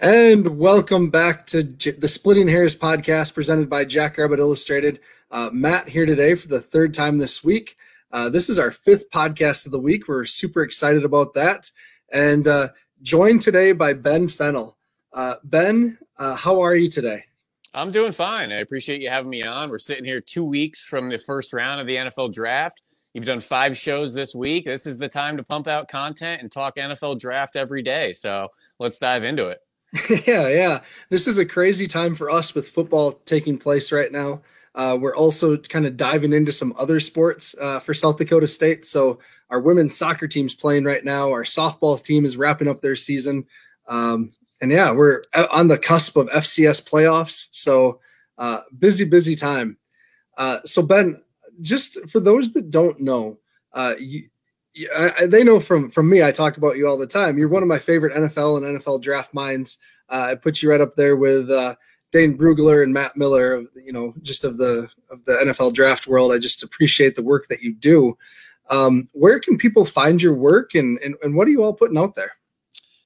And welcome back to J- the Splitting Hairs podcast presented by Jackrabbit Illustrated. Uh, Matt here today for the third time this week. Uh, this is our fifth podcast of the week. We're super excited about that. And uh, joined today by Ben Fennell. Uh, ben, uh, how are you today? I'm doing fine. I appreciate you having me on. We're sitting here two weeks from the first round of the NFL draft. You've done five shows this week. This is the time to pump out content and talk NFL draft every day. So let's dive into it. yeah, yeah. This is a crazy time for us with football taking place right now. Uh, we're also kind of diving into some other sports uh, for South Dakota State. So our women's soccer team's playing right now. Our softball team is wrapping up their season. Um, and yeah, we're on the cusp of FCS playoffs. So uh, busy, busy time. Uh, so Ben, just for those that don't know, uh, you, I, they know from from me. I talk about you all the time. You're one of my favorite NFL and NFL draft minds. Uh, I put you right up there with uh, Dane Brugler and Matt Miller. You know, just of the of the NFL draft world. I just appreciate the work that you do. Um, where can people find your work, and, and and what are you all putting out there?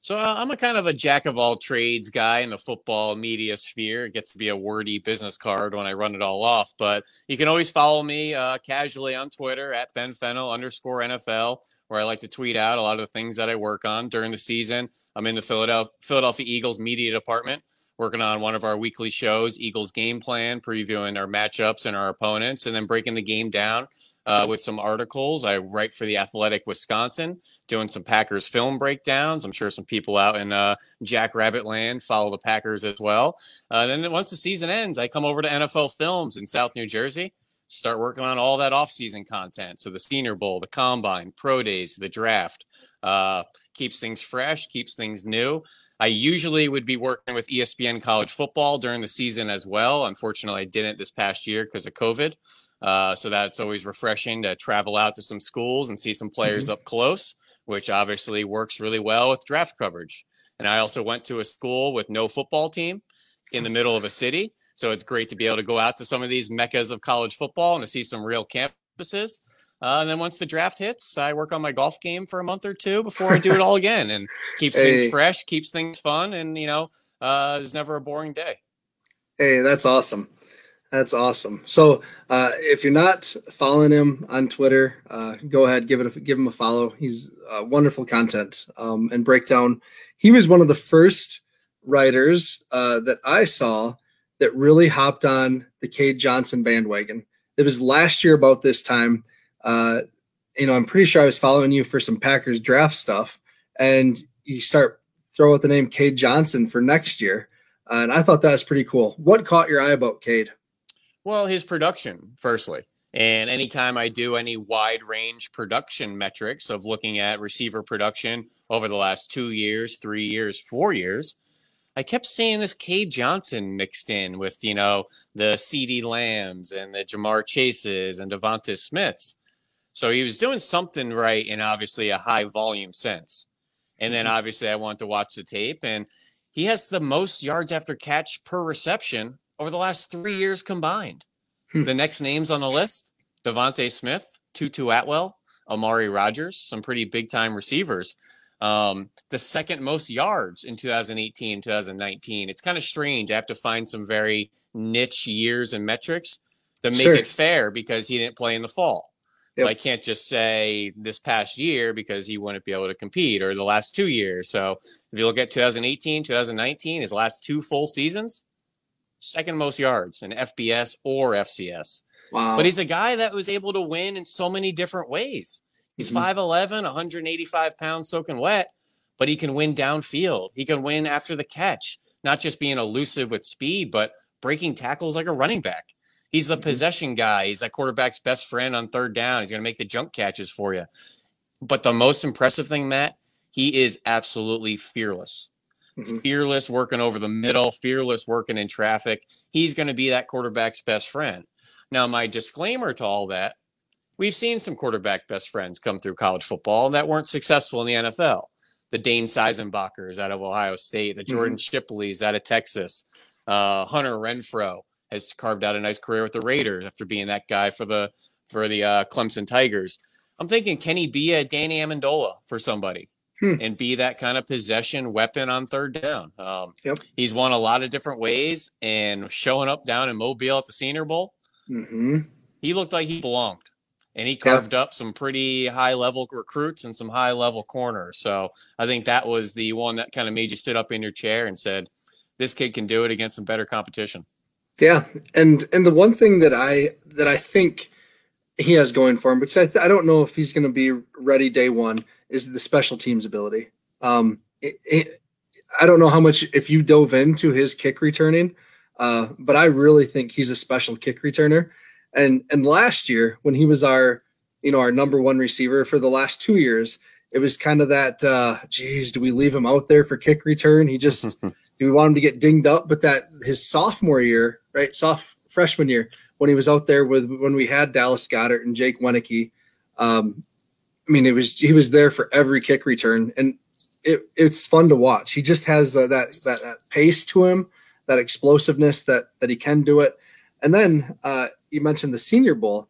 So uh, I'm a kind of a jack of all trades guy in the football media sphere. It gets to be a wordy business card when I run it all off. But you can always follow me uh, casually on Twitter at Ben Fennell underscore NFL, where I like to tweet out a lot of the things that I work on during the season. I'm in the Philadelphia, Philadelphia Eagles media department, working on one of our weekly shows, Eagles Game Plan, previewing our matchups and our opponents, and then breaking the game down uh, with some articles. I write for the Athletic Wisconsin, doing some Packers film breakdowns. I'm sure some people out in uh, Jackrabbit Land follow the Packers as well. Uh, then once the season ends, I come over to NFL Films in South New Jersey, start working on all that off-season content. So the Senior Bowl, the Combine, Pro Days, the Draft. Uh, keeps things fresh, keeps things new. I usually would be working with ESPN college football during the season as well. Unfortunately, I didn't this past year because of COVID. Uh, so that's always refreshing to travel out to some schools and see some players mm-hmm. up close, which obviously works really well with draft coverage. And I also went to a school with no football team in the middle of a city. So it's great to be able to go out to some of these meccas of college football and to see some real campuses. Uh, and then once the draft hits, I work on my golf game for a month or two before I do it all again and keeps hey. things fresh, keeps things fun. And, you know, uh, there's never a boring day. Hey, that's awesome. That's awesome. So uh, if you're not following him on Twitter, uh, go ahead give it a, give him a follow. He's uh, wonderful content um, and breakdown. He was one of the first writers uh, that I saw that really hopped on the Cade Johnson bandwagon. It was last year about this time. Uh, you know, I'm pretty sure I was following you for some Packers draft stuff, and you start throw out the name Cade Johnson for next year. And I thought that was pretty cool. What caught your eye about Cade? Well, his production, firstly. And anytime I do any wide range production metrics of looking at receiver production over the last two years, three years, four years, I kept seeing this Cade Johnson mixed in with, you know, the CeeDee Lambs and the Ja'Marr Chases and DeVonta Smiths. So he was doing something right in obviously a high volume sense. And then mm-hmm. obviously I want to watch the tape and he has the most yards after catch per reception over the last three years combined. Hmm. The next names on the list DeVonta Smith, Tutu Atwell, Amari Rodgers, some pretty big time receivers. Um, the second most yards in 2018, 2019. It's kind of strange. I have to find some very niche years and metrics to make sure. it fair because he didn't play in the fall. So I can't just say this past year because he wouldn't be able to compete or the last two years. So if you look at 2018, 2019, his last two full seasons, second most yards in FBS or FCS. Wow. But he's a guy that was able to win in so many different ways. He's mm-hmm. 5'11, 185 pounds soaking wet, but he can win downfield. He can win after the catch, not just being elusive with speed, but breaking tackles like a running back. He's the mm-hmm. possession guy. He's that quarterback's best friend on third down. He's going to make the junk catches for you. But the most impressive thing, Matt, he is absolutely fearless mm-hmm. fearless working over the middle, fearless working in traffic. He's going to be that quarterback's best friend. Now, my disclaimer to all that we've seen some quarterback best friends come through college football that weren't successful in the NFL. The Dane Sanzenbachers out of Ohio State, the Jordan mm-hmm. Shipleys out of Texas, uh, Hunter Renfrow has carved out a nice career with the Raiders after being that guy for the for the uh, Clemson Tigers. I'm thinking, can he be a Danny Amendola for somebody? Hmm. and be that kind of possession weapon on third down. Um, yep. He's won a lot of different ways, and showing up down in Mobile at the Senior Bowl, mm-hmm. he looked like he belonged. And he carved yep. up some pretty high level recruits and some high level corners. So I think that was the one that kind of made you sit up in your chair and said, this kid can do it against some better competition. Yeah, and and the one thing that I that I think he has going for him, because I, I don't know if he's going to be ready day one, is the special teams ability. Um, it, it, I don't know how much if you dove into his kick returning, uh, but I really think he's a special kick returner. And and last year when he was our you know our number one receiver for the last two years, it was kind of that, uh, geez, do we leave him out there for kick return? He just, do we want him to get dinged up? But that his sophomore year, right, soft freshman year, when he was out there with when we had Dallas Goedert and Jake Wieneke, um, I mean, it was he was there for every kick return, and it, it's fun to watch. He just has uh, that, that that pace to him, that explosiveness that that he can do it. And then uh, you mentioned the Senior Bowl.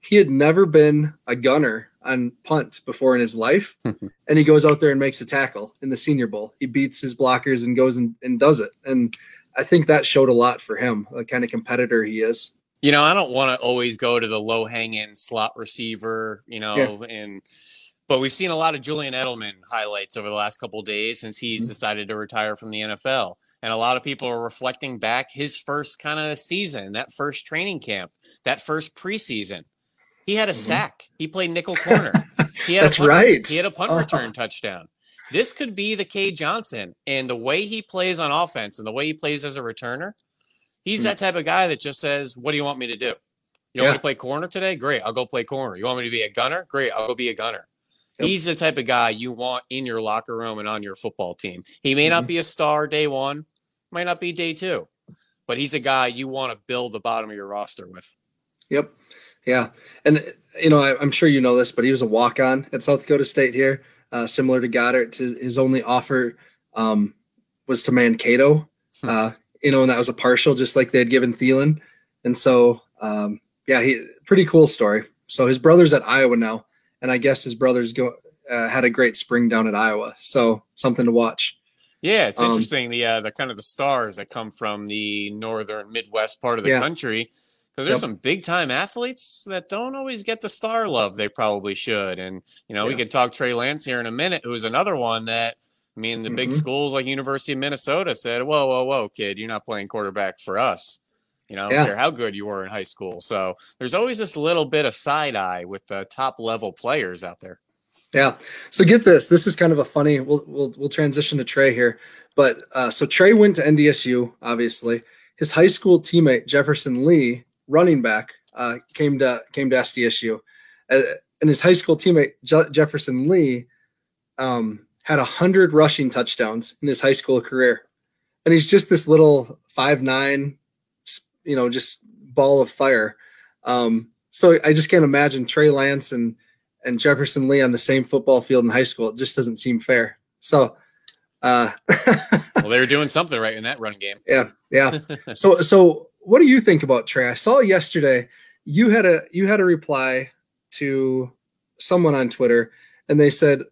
He had never been a gunner on punt before in his life, and he goes out there and makes a tackle in the Senior Bowl. He beats his blockers and goes and, and does it. And I think that showed a lot for him, the kind of competitor he is. You know, I don't want to always go to the low hanging slot receiver, you know, yeah. and but we've seen a lot of Julian Edelman highlights over the last couple days since he's mm-hmm. decided to retire from the NFL. And a lot of people are reflecting back his first kind of season, that first training camp, that first preseason. He had a mm-hmm. sack. He played nickel corner. He had That's a punt, right. He had a punt uh-huh. return touchdown. This could be the Cade Johnson And the way he plays on offense and the way he plays as a returner, he's mm-hmm. that type of guy that just says, What do you want me to do? You yeah. want me to play corner today? Great. I'll go play corner. You want me to be a gunner? Great. I'll go be a gunner. Yep. He's the type of guy you want in your locker room and on your football team. He may mm-hmm. not be a star day one, might not be day two, but he's a guy you want to build the bottom of your roster with. Yep. Yeah, and you know I, am sure you know this, but he was a walk on at South Dakota State here, uh, similar to Goedert. His only offer um, was to Mankato, hmm. uh, you know, and that was a partial, just like they had given Thielen. And so, um, yeah, he pretty cool story. So his brother's at Iowa now, and I guess his brothers go uh, had a great spring down at Iowa. So something to watch. Yeah, it's um, interesting the uh, the kind of the stars that come from the northern Midwest part of the yeah. country because there's yep. some big time athletes that don't always get the star love they probably should. And you know, yeah. we could talk Trey Lance here in a minute, who's another one that I mean, the mm-hmm. big schools like University of Minnesota said, "Whoa, whoa, whoa, kid, you're not playing quarterback for us." You know, yeah. how good you were in high school. So there's always this little bit of side eye with the top level players out there. Yeah. So get this. This is kind of a funny. We'll we'll we'll transition to Trey here, but uh, so Trey went to NDSU. Obviously, his high school teammate Jefferson Lee running back, uh, came to came to SDSU, uh, and his high school teammate Je- Jefferson Lee um, had a hundred rushing touchdowns in his high school career, and he's just this little five nine, you know, just ball of fire. Um, so I just can't imagine Trey Lance and and Jefferson Lee on the same football field in high school. It just doesn't seem fair. So. Uh, well, they were doing something right in that run game. Yeah, yeah. So, so what do you think about Trey? I saw yesterday you had a you had a reply to someone on Twitter, and they said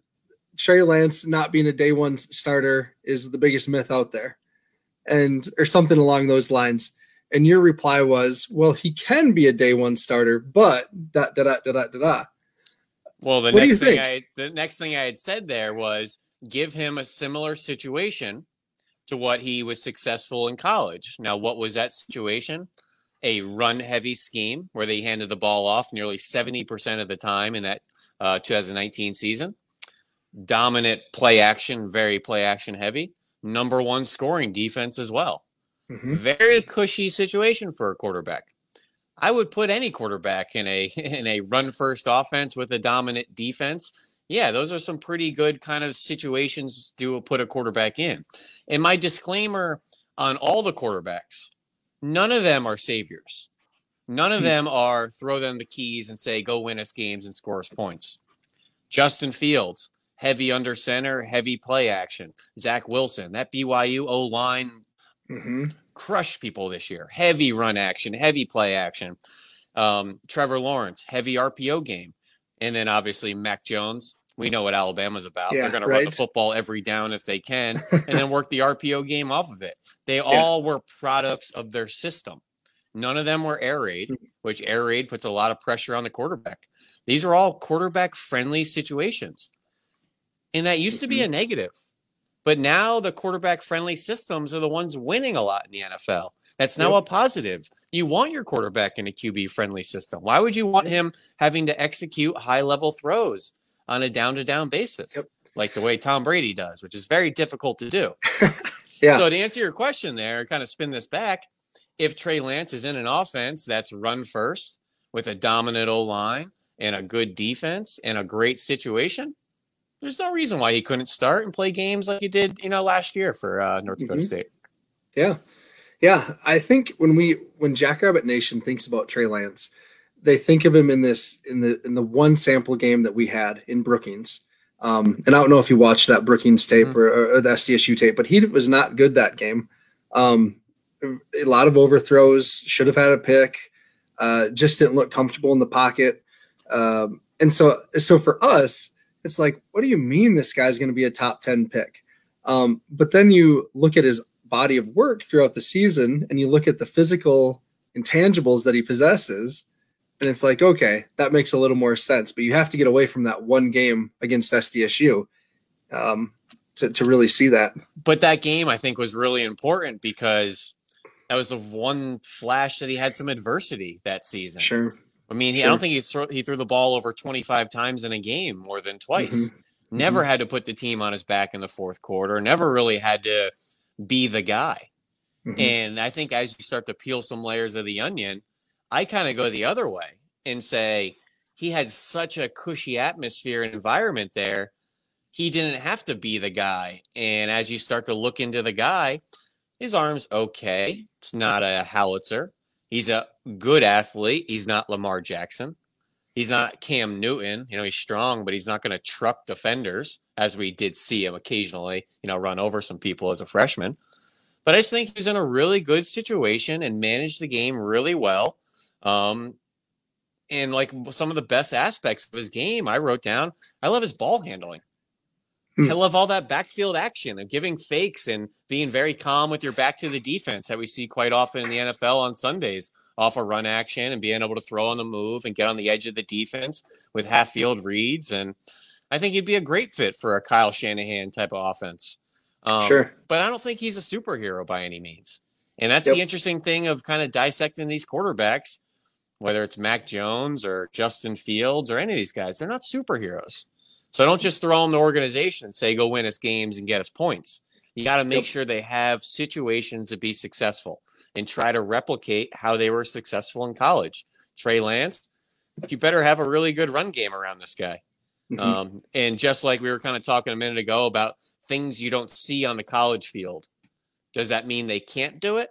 Trey Lance not being a day one starter is the biggest myth out there, and or something along those lines. And your reply was, "Well, he can be a day one starter, but da da da da da da." Well, the what next thing think? I the next thing I had said there was give him a similar situation to what he was successful in college. Now, what was that situation? A run heavy scheme where they handed the ball off nearly 70% of the time in that uh, 2019 season. Dominant play action, very play action heavy. Number one scoring defense as well. Mm-hmm. Very cushy situation for a quarterback. I would put any quarterback in a in a run first offense with a dominant defense yeah, those are some pretty good kind of situations to put a quarterback in. And my disclaimer on all the quarterbacks, none of them are saviors. None of hmm. them are throw them the keys and say, go win us games and score us points. Justin Fields, heavy under center, heavy play action. Zach Wilson, that BYU O line mm-hmm. crushed people this year. Heavy run action, heavy play action. Um, Trevor Lawrence, heavy RPO game. And then obviously Mac Jones, We know what Alabama's about. Yeah, They're going to run the football every down if they can, and then work the RPO game off of it. They all were products of their system. None of them were air raid, Mm-hmm. which air raid puts a lot of pressure on the quarterback. These are all quarterback friendly situations. And that used to be a Mm-hmm. negative. But now the quarterback friendly systems are the ones winning a lot in the NFL. That's now a positive. You want your quarterback in a QB friendly system. Why would you want him having to execute high level throws on a down to down basis, Yep. like the way Tom Brady does, which is very difficult to do? Yeah. So to answer your question there, kind of spin this back, if Trey Lance is in an offense that's run first with a dominant O line and a good defense and a great situation, there's no reason why he couldn't start and play games like he did, you know, last year for uh, North Dakota Mhm. State. Yeah. Yeah. I think when we when Jackrabbit Nation thinks about Trey Lance, they think of him in this in the in the one sample game that we had in Brookings. Um, and I don't know if you watched that Brookings tape Mhm. or, or the SDSU tape, but he was not good that game. Um, a lot of overthrows, should have had a pick, uh, just didn't look comfortable in the pocket. Um, and so, so for us, it's like, what do you mean this guy's going to be a top 10 pick? Um, but then you look at his body of work throughout the season and you look at the physical intangibles that he possesses, and it's like, okay, that makes a little more sense. But you have to get away from that one game against SDSU um, to, to really see that. But that game, I think, was really important because that was the one flash that he had some adversity that season. Sure. I mean, he, I don't think he threw, he threw the ball over 25 times in a game more than twice. Mm-hmm. Never had to put the team on his back in the fourth quarter. Never really had to be the guy. Mhm. And I think as you start to peel some layers of the onion, I kind of go the other way and say he had such a cushy atmosphere and environment there. He didn't have to be the guy. And as you start to look into the guy, his arm's okay. It's not a howitzer. He's a good athlete. He's not Lamar Jackson. He's not Cam Newton. You know, he's strong, but he's not going to truck defenders as we did see him occasionally, you know, run over some people as a freshman. But I just think he's in a really good situation and managed the game really well. Um, and like some of the best aspects of his game, I wrote down, I love his ball handling. Hmm. I love all that backfield action and giving fakes and being very calm with your back to the defense that we see quite often in the NFL on Sundays off a run action and being able to throw on the move and get on the edge of the defense with half field reads. And I think he'd be a great fit for a Kyle Shanahan type of offense. Um, Sure. But I don't think he's a superhero by any means. And that's Yep. the interesting thing of kind of dissecting these quarterbacks, whether it's Mac Jones or Justin Fields or any of these guys. They're not superheroes. So don't just throw them the organization and say, go win us games and get us points. You got to make Yep. sure they have situations to be successful and try to replicate how they were successful in college. Trey Lance, you better have a really good run game around this guy. Mhm. Um, and just like we were kind of talking a minute ago about things you don't see on the college field, does that mean they can't do it?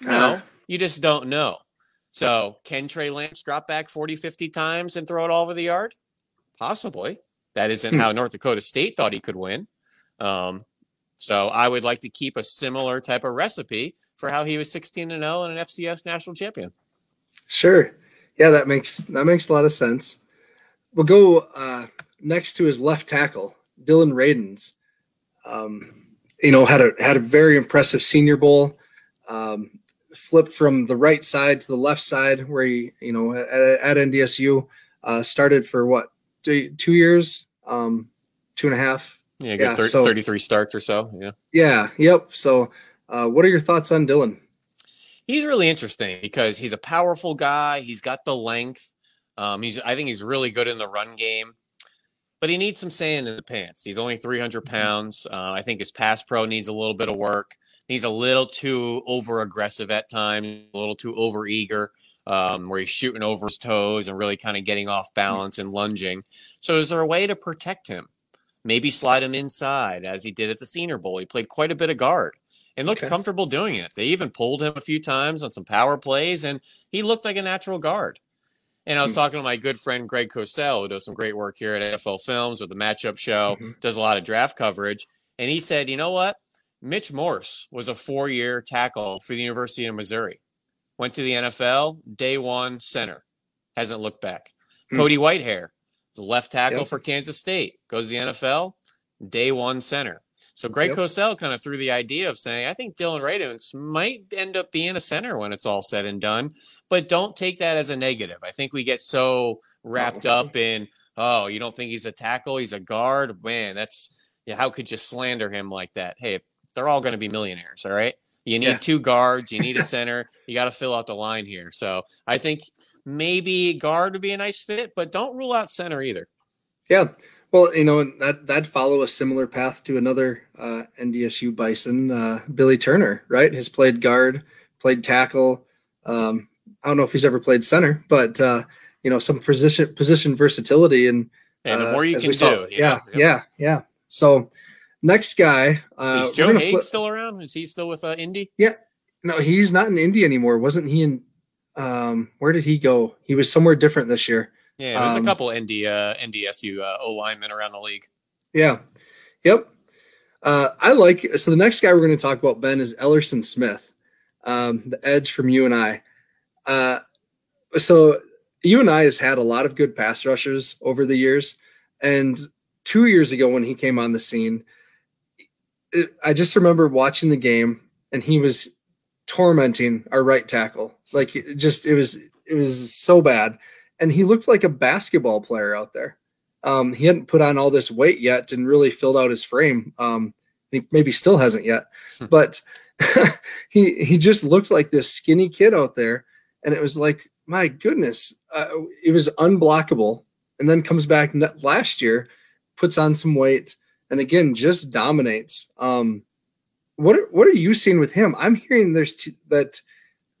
No, Uh, you just don't know. So, can Trey Lance drop back 40, 50 times and throw it all over the yard? Possibly. That isn't Hmm. how North Dakota State thought he could win. Um, so, I would like to keep a similar type of recipe for how he was 16 and 0 and an FCS national champion. Sure. Yeah, that makes that makes a lot of sense. We'll go uh, next to his left tackle, Dillon Radunz. Um, you know, had a had a very impressive Senior Bowl. Um, flipped from the right side to the left side, where he, you know, at, at NDSU, uh, started for what two, years, um, two and a half. Yeah, good Yeah, thir- so- 33 starts or so. Yeah. Yeah. Yep. So, uh, what are your thoughts on Dillon? He's really interesting because he's a powerful guy. He's got the length. Um, he's I think he's really good in the run game, but he needs some sand in the pants. He's only 300 pounds. Uh, I think his pass pro needs a little bit of work. He's a little too over aggressive at times, a little too over eager, um, where he's shooting over his toes and really kind of getting off balance and lunging. So, is there a way to protect him? Maybe slide him inside as he did at the Senior Bowl. He played quite a bit of guard and looked Okay. comfortable doing it. They even pulled him a few times on some power plays, and he looked like a natural guard. And I was Hmm. talking to my good friend Greg Cosell, who does some great work here at NFL Films with the matchup show, Mhm. does a lot of draft coverage. And he said, you know what? Mitch Morse was a four year tackle for the University of Missouri. Went to the NFL, day one center. Hasn't looked back. Hmm. Cody Whitehair, the left tackle Yep. for Kansas State, goes to the NFL, day one center. So Greg Yep. Cosell kind of threw the idea of saying, I think Dillon Radunz might end up being a center when it's all said and done, but don't take that as a negative. I think we get so wrapped Oh. up in, oh, you don't think he's a tackle, he's a guard. Man, that's yeah, how could you slander him like that? Hey, they're all going to be millionaires, all right? You need Yeah. two guards, you need a center, you got to fill out the line here. So I think maybe guard would be a nice fit, but don't rule out center either. Yeah. Well, you know, that that follow a similar path to another uh, NDSU Bison, uh, Billy Turner, right? Has played guard, played tackle. Um, I don't know if he's ever played center, but uh, you know, some position position versatility and And the uh, more you can do, saw- you yeah, yeah, yeah. So next guy, uh, Is Joe Haeg flip- still around? Is he still with uh, Indy? Yeah. No, he's not in Indy anymore. Wasn't he in? Um, where did he go? He was somewhere different this year. Yeah, there's Um, a couple ND uh, NDSU uh, O linemen around the league. Yeah. Yep. Uh, I like so the next guy we're going to talk about Ben is Ellerson Smith, um, the edge from UNI. Uh, so UNI has had a lot of good pass rushers over the years, and two years ago when he came on the scene, it, I just remember watching the game and he was tormenting our right tackle. Like it just it was it was so bad, and he looked like a basketball player out there. Um, he hadn't put on all this weight yet and really filled out his frame. Um, he maybe still hasn't yet, but he he just looked like this skinny kid out there, and it was like, my goodness, uh, it was unblockable. And then comes back last year, puts on some weight, and again just dominates. Um, what are, what are you seeing with him? I'm hearing there's t- that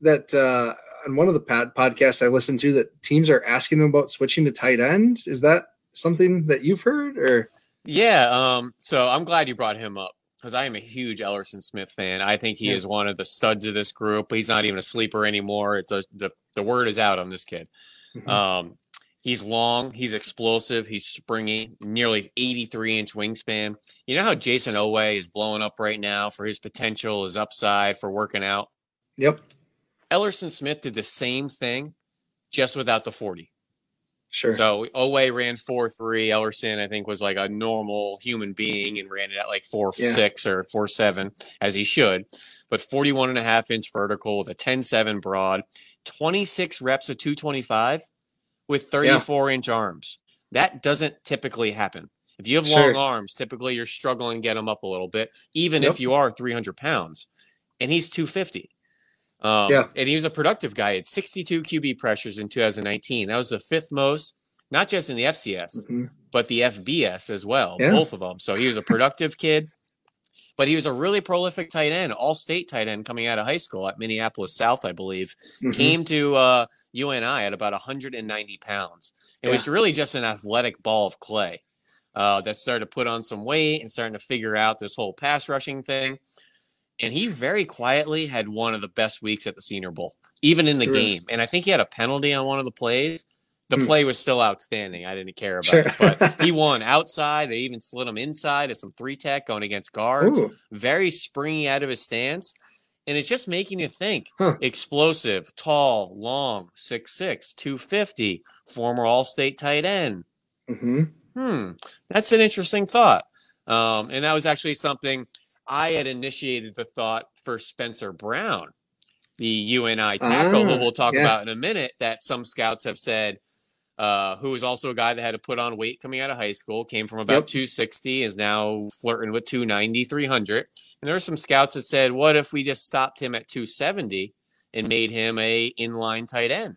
that uh, on one of the pod- podcasts I listened to that teams are asking him about switching to tight end. Is that something that you've heard or Yeah, um, so I'm glad you brought him up because I am a huge Ellerson Smith fan. I think he Yeah. is one of the studs of this group. He's not even a sleeper anymore. It's a, the the word is out on this kid. Mhm. Um, he's long, he's explosive, he's springy, nearly 83 inch wingspan. You know how Jayson Oweh is blowing up right now for his potential, his upside for working out. Yep, Ellerson Smith did the same thing, just without the 40. sure. So Owe ran four three. Ellerson, I think, was like a normal human being and ran it at like four Yeah. six or four seven, as he should. But 41 and a half inch vertical with a 10-7 broad, 26 reps of 225 with 34 inch arms. That doesn't typically happen. If you have Sure. long arms, typically you're struggling to get them up a little bit, even Yep. if you are 300 pounds. And he's 250. Um, Yeah. And he was a productive guy. He had 62 QB pressures in 2019. That was the fifth most, not just in the FCS, Mhm. but the FBS as well, Yeah. both of them. So he was a productive kid, but he was a really prolific tight end, all state tight end coming out of high school at Minneapolis South, I believe. Mhm. Came to uh, UNI at about 190 pounds. It was really just an athletic ball of clay uh, that started to put on some weight and starting to figure out this whole pass rushing thing. And he very quietly had one of the best weeks at the Senior Bowl, even in the Sure. game. And I think he had a penalty on one of the plays. The Hmm. play was still outstanding. I didn't care about Sure. it, but he won outside. They even slid him inside as some three tech going against guards. Ooh, Very springy out of his stance. And it's just making you think Huh. explosive, tall, long, 6'6, 250, former all state tight end. mhm. Hmm, that's an interesting thought. Um, and that was actually something I had initiated the thought for Spencer Brown, the UNI tackle, who Ah, we'll talk yeah. about in a minute, that some scouts have said, uh, who was also a guy that had to put on weight coming out of high school, came from about Yep. 260, is now flirting with 290, 300. And there were some scouts that said, what if we just stopped him at 270 and made him a inline tight end?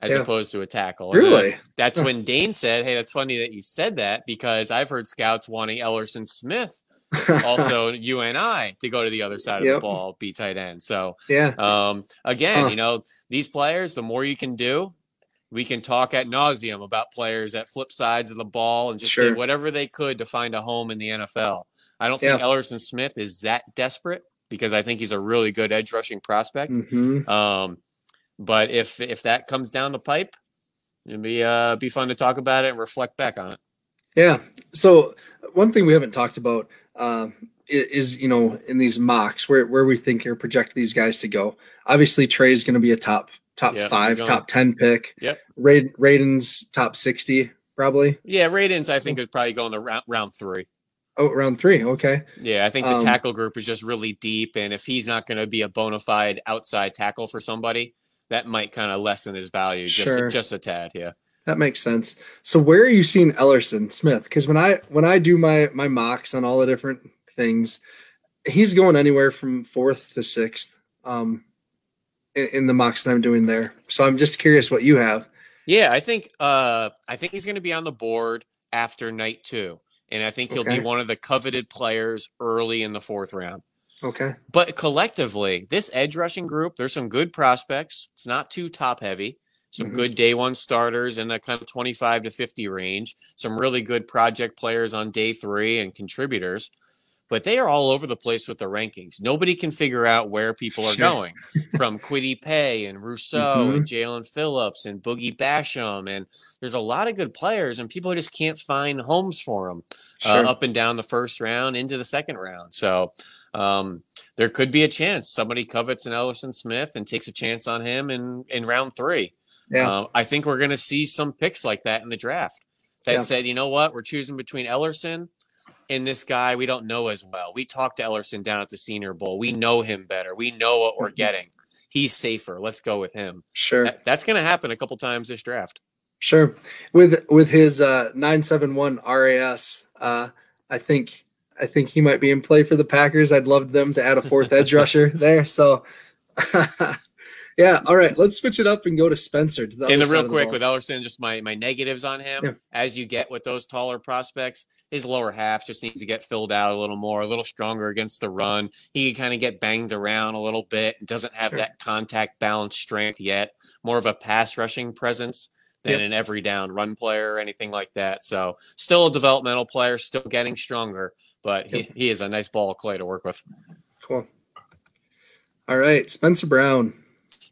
As Yeah. opposed to a tackle. And Really? That's, that's when Dane said, Hey, that's funny that you said that because I've heard scouts wanting Ellerson Smith, also UNI, to go to the other side of the ball, be tight end. So yeah, um, again, Huh. you know, these players, the more you can do, we can talk at nauseum about players at flip sides of the ball and just Sure. did whatever they could to find a home in the NFL. I don't think Ellerson Smith is that desperate because I think he's a really good edge rushing prospect. Mhm. Um, but if if that comes down the pipe, it'd be uh be fun to talk about it and reflect back on it. Yeah. So one thing we haven't talked about um, i- is, you know, in these mocks where where we think or project these guys to go. Obviously, Trey is going to be a top top Yeah, five, top ten pick. Yep. Raid, Radunz top sixty. probably. Yeah, Radunz, I think, is probably going to round, round three. Oh, round three. Okay. Yeah, I think the Um, tackle group is just really deep, and if he's not going to be a bona fide outside tackle for somebody, that might kind of lessen his value just Sure. just a tad. Yeah. That makes sense. So where are you seeing Ellerson Smith? Because when I when I do my my mocks on all the different things, he's going anywhere from fourth to sixth um, in, in the mocks that I'm doing there. So I'm just curious what you have. Yeah, I think uh I think he's going to be on the board after night 2. And I think he'll Okay. be one of the coveted players early in the fourth round. Okay. But collectively, this edge rushing group, there's some good prospects. It's not too top heavy. Some Mhm. good day one starters in the kind of 25 to 50 range. Some really good project players on day three and contributors. But they are all over the place with the rankings. Nobody can figure out where people are Sure. going from Kwity Paye and Rousseau and Jaelan Phillips and Boogie Basham. And there's a lot of good players, and people just can't find homes for them uh, up and down the first round into the second round. So um, there could be a chance somebody covets an Ellerson Smith and takes a chance on him in in round three. Yeah. Uh, I think we're going to see some picks like that in the draft that Yeah. said, you know what, we're choosing between Ellerson and this guy we don't know as well. We talked to Ellerson down at the Senior Bowl. We know him better. We know what we're Mhm. getting. He's safer. Let's go with him. Sure. That- that's going to happen a couple times this draft. Sure. With with his uh 971 RAS, uh I think I think he might be in play for the Packers. I'd love them to add a fourth edge rusher there. So yeah, all right, let's switch it up and go to Spencer. To the and the real the quick with Ellerson, just my my negatives on him, Yeah. as you get with those taller prospects, his lower half just needs to get filled out a little more, a little stronger against the run. He can kind of get banged around a little bit and doesn't have Sure. that contact balance strength yet. More of a pass rushing presence than Yep. an every down run player or anything like that. So still a developmental player, still getting stronger, but he, he is a nice ball of clay to work with. Cool. All right, Spencer Brown.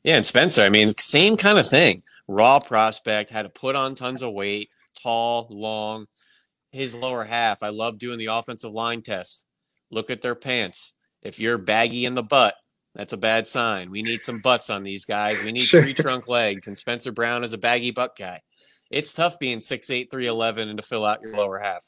Yeah, and Spencer, I mean, same kind of thing. Raw prospect, had to put on tons of weight, tall, long. His lower half, I love doing the offensive line test. Look at their pants. If you're baggy in the butt, that's a bad sign. We need some butts on these guys. We need Sure. tree trunk legs, and Spencer Brown is a baggy butt guy. It's tough being 6'8", 311 and to fill out your lower half.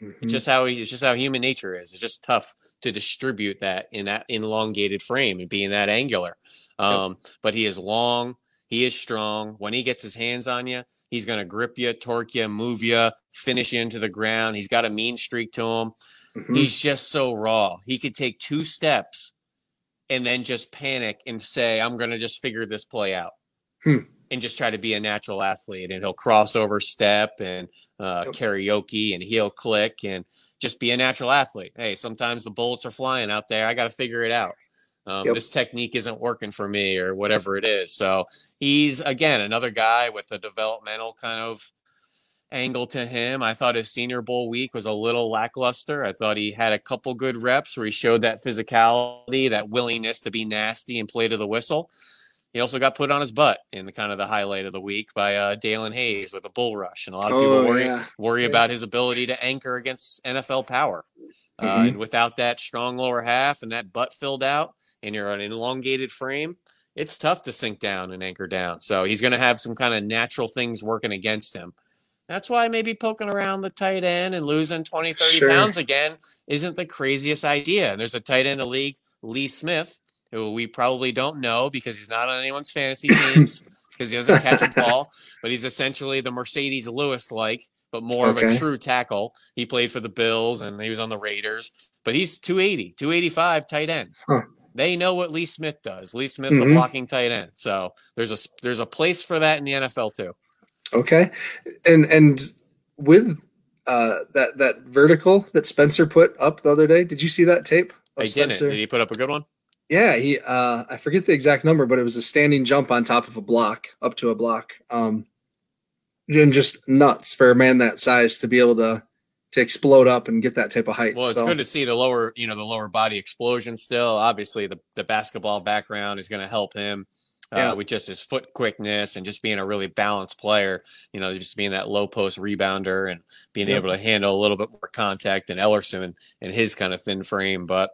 Mhm. It's just how it's just how human nature is. It's just tough to distribute that in that elongated frame and being that angular. Um, But he is long. He is strong. When he gets his hands on you, he's going to grip you, torque you, move you, finish you into the ground. He's got a mean streak to him. Mhm. He's just so raw. He could take two steps and then just panic and say, I'm going to just figure this play out. Hmm. And just try to be a natural athlete, and he'll cross over step and uh, karaoke and heel click and just be a natural athlete. Hey, sometimes the bullets are flying out there. I got to figure it out. Um, Yep. This technique isn't working for me, or whatever it is. So he's again another guy with a developmental kind of angle to him. I thought his Senior Bowl week was a little lackluster. I thought he had a couple good reps where he showed that physicality, that willingness to be nasty and play to the whistle. He also got put on his butt in the kind of the highlight of the week by uh, Daelin Hayes with a bull rush, and a lot of people Oh, worry yeah. worry Yeah. about his ability to anchor against NFL power. Uh, Mhm. and without that strong lower half and that butt filled out, and you're an elongated frame, it's tough to sink down and anchor down. So he's going to have some kind of natural things working against him. That's why maybe poking around the tight end and losing 20, 30 Sure. pounds again isn't the craziest idea. And there's a tight end in the league, Lee Smith, who we probably don't know because he's not on anyone's fantasy teams because he doesn't catch a ball, but he's essentially the Marcedes Lewis like, but more of a true tackle. He played for the Bills and he was on the Raiders, but he's 280, 285 tight end. Huh. They know what Lee Smith does. Lee Smith's a Mhm. blocking tight end. So there's a there's a place for that in the NFL too. Okay. And and with uh that that vertical that Spencer put up the other day, did you see that tape? I didn't. Spencer? Did he put up a good one? Yeah, he uh I forget the exact number, but it was a standing jump on top of a block, up to a block. Um and just nuts for a man that size to be able to to explode up and get that type of height. Well, it's So, good to see the lower, you know, the lower body explosion still. Obviously, the, the basketball background is going to help him uh, Yeah. with just his foot quickness and just being a really balanced player. You know, just being that low post rebounder and being Yep. able to handle a little bit more contact than Ellerson and, and his kind of thin frame. But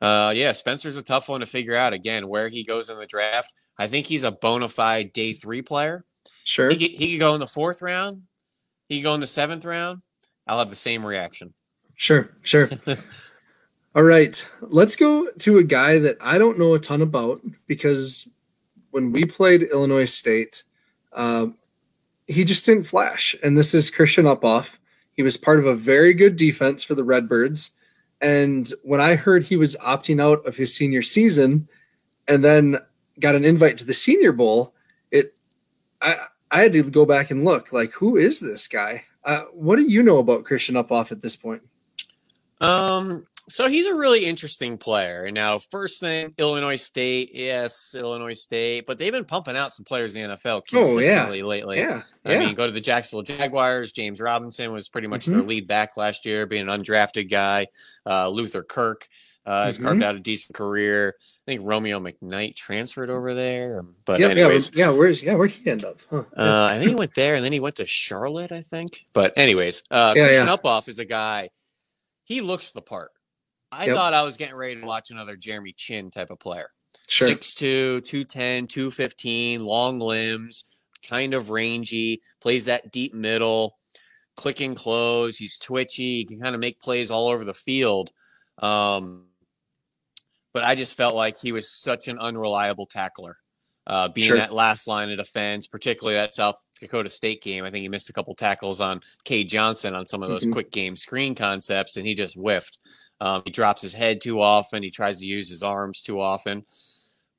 uh, yeah, Spencer's a tough one to figure out. Again, where he goes in the draft. I think he's a bona fide day three player. sure. He could, he could go in the fourth round. he could go in the seventh round, I'll have the same reaction. Sure, sure. All right, let's go to a guy that I don't know a ton about because when we played Illinois State, uh, he just didn't flash. And this is Christian Uphoff. He was part of a very good defense for the Redbirds. And when I heard he was opting out of his senior season and then got an invite to the Senior Bowl, it I I had to go back and look like who is this guy? Uh, what do you know about Christian Uphoff at this point? Um, so he's a really interesting player. And now, first thing, Illinois State, yes, Illinois State, but they've been pumping out some players in the NFL consistently oh, yeah. lately. Yeah, I yeah. mean, go to the Jacksonville Jaguars. James Robinson was pretty much Mhm. their lead back last year, being an undrafted guy. Uh, Luther Kirk uh, has Mhm. carved out a decent career. I think Romeo McKnight transferred over there, but yeah, anyways, yeah, yeah. Where's yeah? Where'd he end up? Huh. uh, I think he went there, and then he went to Charlotte, I think. But anyways, uh, Yeah, Christian yeah. Uphoff is a guy. He looks the part. I Yep. thought I was getting ready to watch another Jeremy Chinn type of player. sure. 6'2", 210, 215, long limbs, kind of rangy, plays that deep middle, click and close. He's twitchy. He can kind of make plays all over the field. Um, but I just felt like he was such an unreliable tackler. Uh, being Sure. that last line of defense, particularly that South Dakota State game, I think he missed a couple tackles on Cade Johnson on some of those Mhm. quick game screen concepts, and he just whiffed. Um, he drops his head too often. He tries to use his arms too often.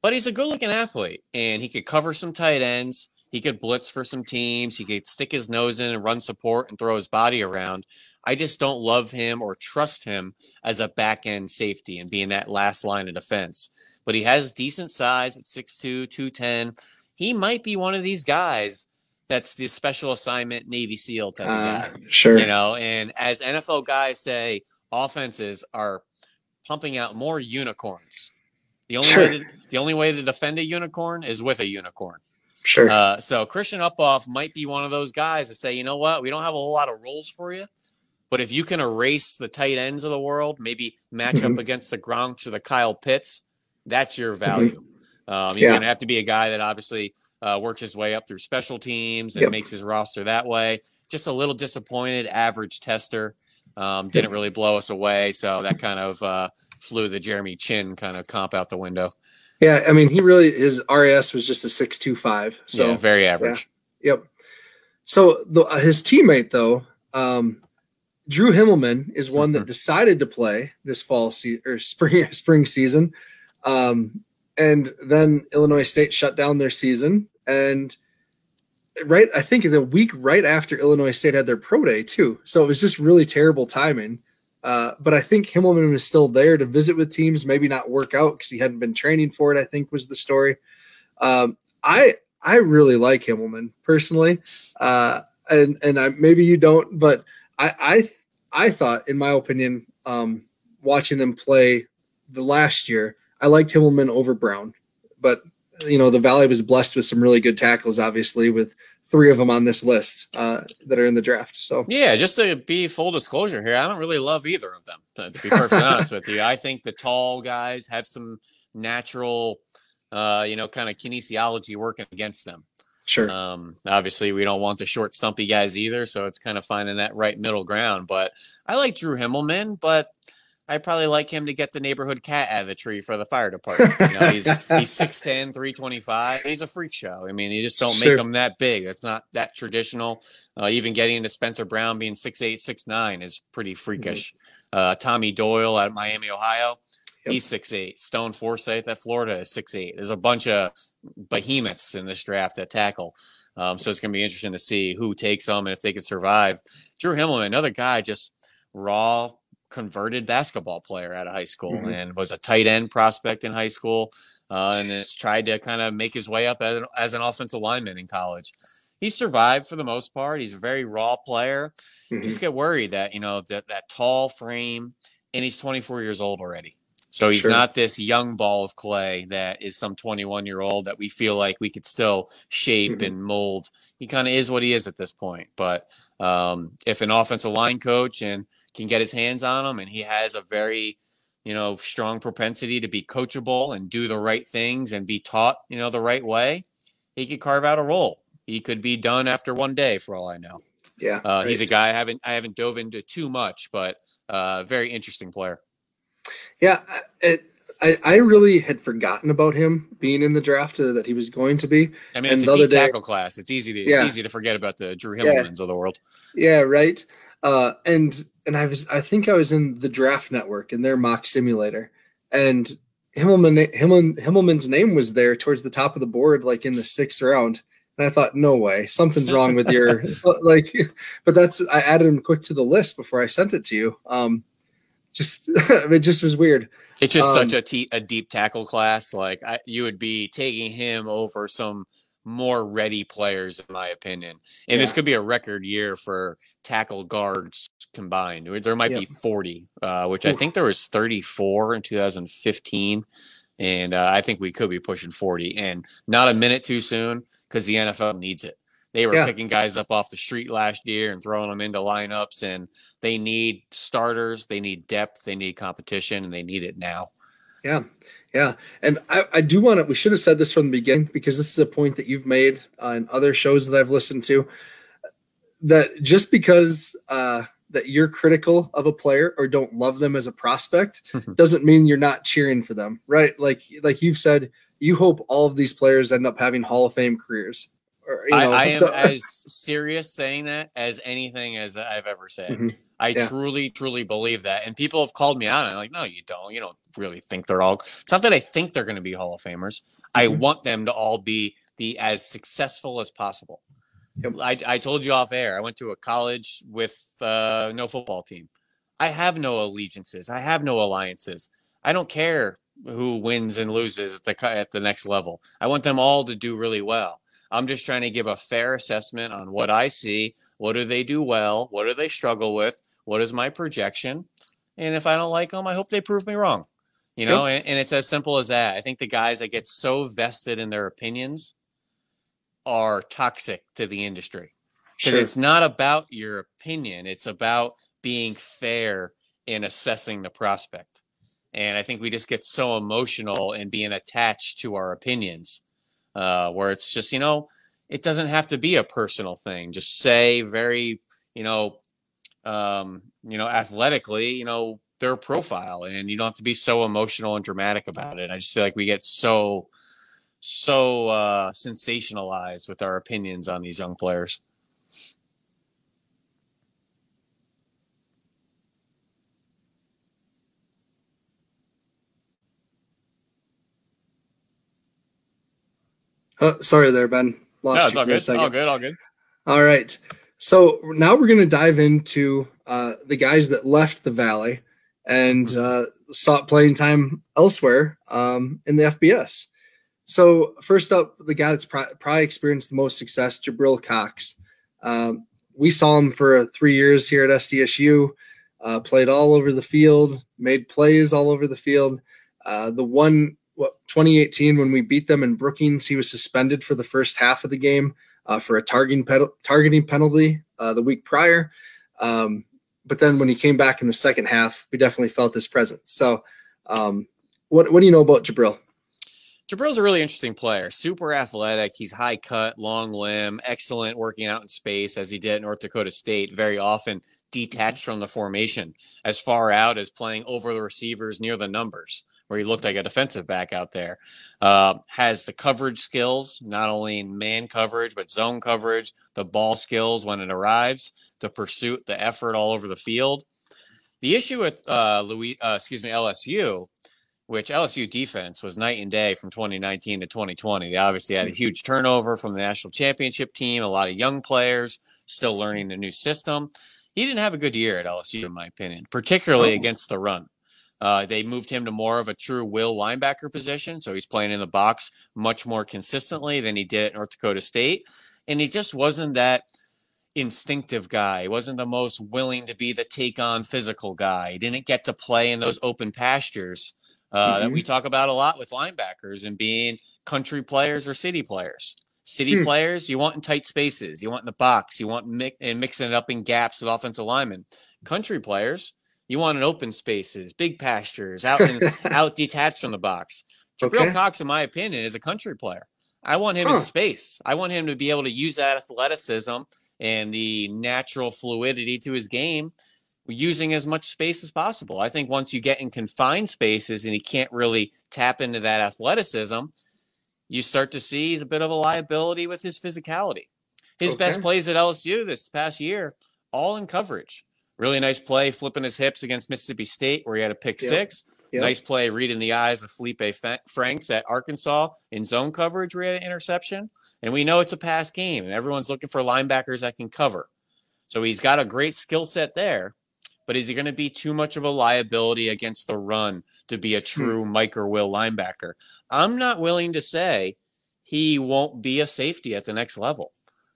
But he's a good looking athlete, and he could cover some tight ends. He could blitz for some teams. He could stick his nose in and run support and throw his body around. I just don't love him or trust him as a back end safety and being that last line of defense. But he has decent size at 6'2, 210. He might be one of these guys that's the special assignment Navy SEAL type Uh, guy sure. you know and as nfl guys say offenses are pumping out more unicorns the only Sure. way to, the only way to defend a unicorn is with a unicorn sure. uh, so christian uphoff might be one of those guys to say you know what we don't have a whole lot of roles for you but if you can erase the tight ends of the world maybe match Mhm. up against the gronks or the kyle pitts that's your value um, he's Yeah. going to have to be a guy that obviously uh, works his way up through special teams and Yep. makes his roster that way. Just a little disappointed, average tester. Um, didn't really blow us away, so that kind of uh, flew the Jeremy Chinn kind of comp out the window. yeah, I mean, he really his RAS was just a six two five. So yeah, very average. Yep. So the, uh, his teammate though, um, Drew Himmelman is one that decided to play this fall se- or spring spring season, um, and then Illinois State shut down their season. And right, I think the week right after Illinois State had their pro day too. So it was just really terrible timing. Uh, but I think Himmelman was still there to visit with teams, maybe not work out because he hadn't been training for it. I think was the story. Um, I I really like Himmelman personally, uh, and and I maybe you don't, but I I I thought, in my opinion, um, watching them play the last year, I liked Himmelman over Brown, but you know the Valley was blessed with some really good tackles, obviously with three of them on this list uh, that are in the draft. So Yeah, just to be full disclosure here, I don't really love either of them. To be perfectly honest with you, I think the tall guys have some natural, uh, you know, kind of kinesiology working against them. sure, Um, obviously, we don't want the short, stumpy guys either, so it's kind of finding that right middle ground. But I like Drew Himmelman, but I probably like him to get the neighborhood cat out of the tree for the fire department. You know, he's he's 6'10", 325. He's a freak show. I mean, you just don't Sure. make him that big. That's not that traditional. Uh, even getting into Spencer Brown being 6'8", 6'9", is pretty freakish. Uh, Tommy Doyle at Miami, Ohio. Yep. He's 6'8". Stone Forsythe at Florida is 6'8". There's a bunch of behemoths in this draft at tackle. Um, so it's going to be interesting to see who takes them and if they can survive. Drew Himmelman, another guy, just raw, converted basketball player out of high school Mhm. and was a tight end prospect in high school uh, and has tried to kind of make his way up as, as an offensive lineman in college. He survived for the most part. He's a very raw player. Mhm. Just get worried that, you know, that, that tall frame and he's 24 years old already. So he's Sure. not this young ball of clay that is some 21 year old that we feel like we could still shape Mhm. and mold. He kind of is what he is at this point. But um, if an offensive line coach and can get his hands on him and he has a very, you know, strong propensity to be coachable and do the right things and be taught, you know, the right way, he could carve out a role. He could be done after one day for all I know. Yeah, uh, he's a guy I haven't I haven't dove into too much, but uh, very interesting player. Yeah, it, I I really had forgotten about him being in the draft uh, that he was going to be. I mean, And it's the a deep day- tackle class. It's easy to Yeah. it's easy to forget about the Drew Yeah. Of the world. Yeah, right. Uh, and and I was I think I was in the Draft Network in their mock simulator, and Himmelman Himmel, Himmelman's name was there towards the top of the board, like in the sixth round. And I thought, no way, something's wrong with your so, like. But that's I added him quick to the list before I sent it to you. Um, just it just was weird. It's just Um, such a te- a deep tackle class. Like I, you would be taking him over some more ready players, in my opinion. And this could be a record year for tackle guards combined. There might be 40, uh, which I think there was 34 in 2015. And uh, I think we could be pushing 40 and not a minute too soon because the NFL needs it. They were Yeah. picking guys up off the street last year and throwing them into lineups, and they need starters, they need depth, they need competition, and they need it now. Yeah, yeah, and I, I do want to. We should have said this from the beginning because this is a point that you've made uh, in other shows that I've listened to. That just because uh, that you're critical of a player or don't love them as a prospect doesn't mean you're not cheering for them, right? Like like you've said, you hope all of these players end up having Hall of Fame careers. Or, you I, know, I am so- as serious saying that as anything as I've ever said. Mhm. I Yeah. truly, truly believe that. And people have called me out. And I'm like, no, you don't. You don't really think they're all. It's not that I think they're going to be Hall of Famers. I Mhm. want them to all be the as successful as possible. Yep. I, I told you off air. I went to a college with uh, no football team. I have no allegiances. I have no alliances. I don't care who wins and loses at the at the next level. I want them all to do really well. I'm just trying to give a fair assessment on what I see. What do they do well? What do they struggle with? What is my projection? And if I don't like them, I hope they prove me wrong. You know, and, and it's as simple as that. I think the guys that get so vested in their opinions are toxic to the industry because Sure. it's not about your opinion, it's about being fair in assessing the prospect. And I think we just get so emotional and being attached to our opinions, uh, where it's just, you know, it doesn't have to be a personal thing. Just say very, you know, um, you know, athletically, you know, their profile, and you don't have to be so emotional and dramatic about it. I just feel like we get so, so uh, sensationalized with our opinions on these young players. Oh, sorry there, Ben. Lost No, it's all good. All good. All good. All right. So now we're going to dive into uh, the guys that left the Valley and uh, sought playing time elsewhere um, in the FBS. So first up, the guy that's pro- probably experienced the most success, Jabril Cox. Um, we saw him for three years here at SDSU. Uh, played all over the field, made plays all over the field. Uh, the one, what 2018 when we beat them in Brookings, he was suspended for the first half of the game uh, for a targeting pedal, targeting penalty uh, the week prior. Um, but then when he came back in the second half, we definitely felt his presence. So, um, what what do you know about Jabril? Jabril's a really interesting player. Super athletic. He's high cut, long limb, excellent working out in space as he did at North Dakota State. Very often detached from the formation, as far out as playing over the receivers near the numbers, where he looked like a defensive back out there. Uh, has the coverage skills, not only in man coverage but zone coverage, the ball skills when it arrives, the pursuit, the effort all over the field. The issue with uh, Louis, uh, excuse me, LSU which LSU defense was night and day from 2019 to 2020. They obviously had a huge turnover from the national championship team, a lot of young players still learning the new system. He didn't have a good year at LSU, in my opinion, particularly Oh. against the run. Uh, they moved him to more of a true will linebacker position, so he's playing in the box much more consistently than he did at North Dakota State, and he just wasn't that instinctive guy. He wasn't the most willing to be the take on physical guy. He didn't get to play in those open pastures uh, that we talk about a lot with linebackers and being country players or city players. City Hmm. players, you want in tight spaces, you want in the box, you want mi- and mixing it up in gaps with offensive linemen. Country players, you want in open spaces, big pastures, out in, out detached from the box. Jabril Okay. Cox, in my opinion, is a country player. I want him Huh. in space. I want him to be able to use that athleticism and the natural fluidity to his game, using as much space as possible. I think once you get in confined spaces and he can't really tap into that athleticism, you start to see he's a bit of a liability with his physicality. His okay. best plays at LSU this past year, all in coverage. Really nice play, flipping his hips against Mississippi State, where he had a pick yep. six. Yep. Nice play, reading the eyes of Feleipe Franks at Arkansas in zone coverage, where he had an interception. And we know it's a pass game, and everyone's looking for linebackers that can cover. So he's got a great skill set there but is he going to be too much of a liability against the run to be a hmm. true hmm. Mike or Will linebacker? I'm not willing to say he won't be a safety at the next level.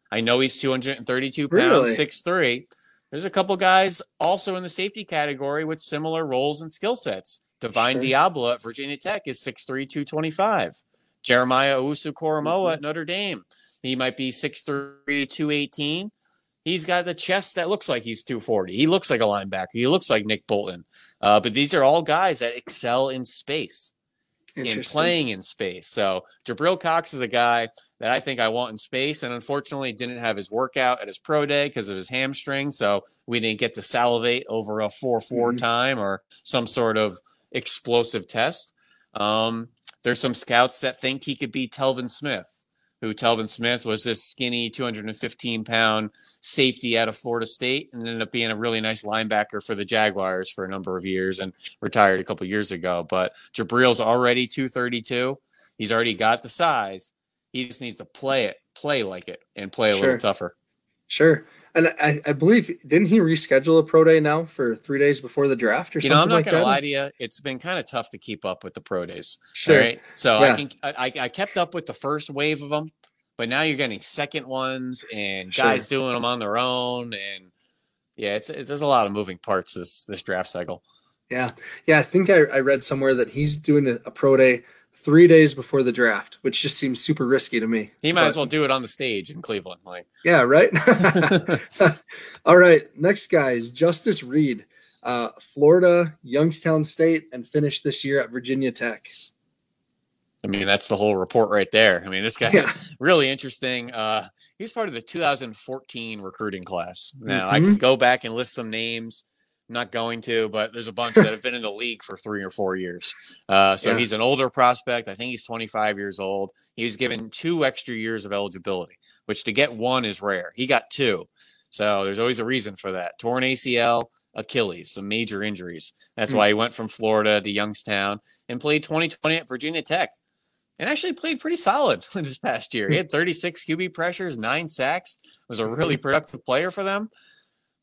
I know he's 232 pounds, really? 6'3. There's a couple guys also in the safety category with similar roles and skill sets. Divine sure. Deablo at Virginia Tech is 6'3, 225. Jeremiah Owusu Koramoah mm-hmm. at Notre Dame. He might be 6'3, 218. He's got the chest that looks like he's 240. He looks like a linebacker. He looks like Nick Bolton. Uh, but these are all guys that excel in space in playing in space. So Jabril Cox is a guy that I think I want in space, and unfortunately didn't have his workout at his pro day because of his hamstring. So we didn't get to salivate over a 4 4 mm-hmm. time or some sort of explosive test. Um, there's some scouts that think he could be Telvin Smith who Telvin Smith was this skinny 215 pound safety out of Florida State and ended up being a really nice linebacker for the Jaguars for a number of years and retired a couple years ago. But Jabril's already 232. He's already got the size. He just needs to play it, play like it, and play a sure. little tougher. Sure. And I, I, believe didn't he reschedule a pro day now for three days before the draft or you something? know, I'm not like gonna that? lie to you. It's been kind of tough to keep up with the pro days. Sure. Right? So yeah. I can I, I kept up with the first wave of them, but now you're getting second ones and guys sure. doing them on their own, and yeah, it's, it's there's a lot of moving parts this this draft cycle. Yeah, yeah. I think I, I read somewhere that he's doing a, a pro day three days before the draft, which just seems super risky to me. He might but, as well do it on the stage in Cleveland. Like, yeah, right. All right, next guy is Justus Reed, uh, Florida, Youngstown State, and finished this year at Virginia Tech. I mean, that's the whole report right there. I mean, this guy yeah. really interesting. Uh, he's part of the 2014 recruiting class. Now, mm-hmm. I can go back and list some names not going to, but there's a bunch that have been in the league for three or four years. Uh, so yeah. he's an older prospect. I think he's 25 years old. He was given two extra years of eligibility, which to get one is rare. He got two. So there's always a reason for that. Torn ACL, Achilles, some major injuries. That's mm-hmm. why he went from Florida to Youngstown and played 2020 at Virginia Tech. And actually played pretty solid this past year. He had 36 QB pressures, nine sacks. Was a really productive player for them.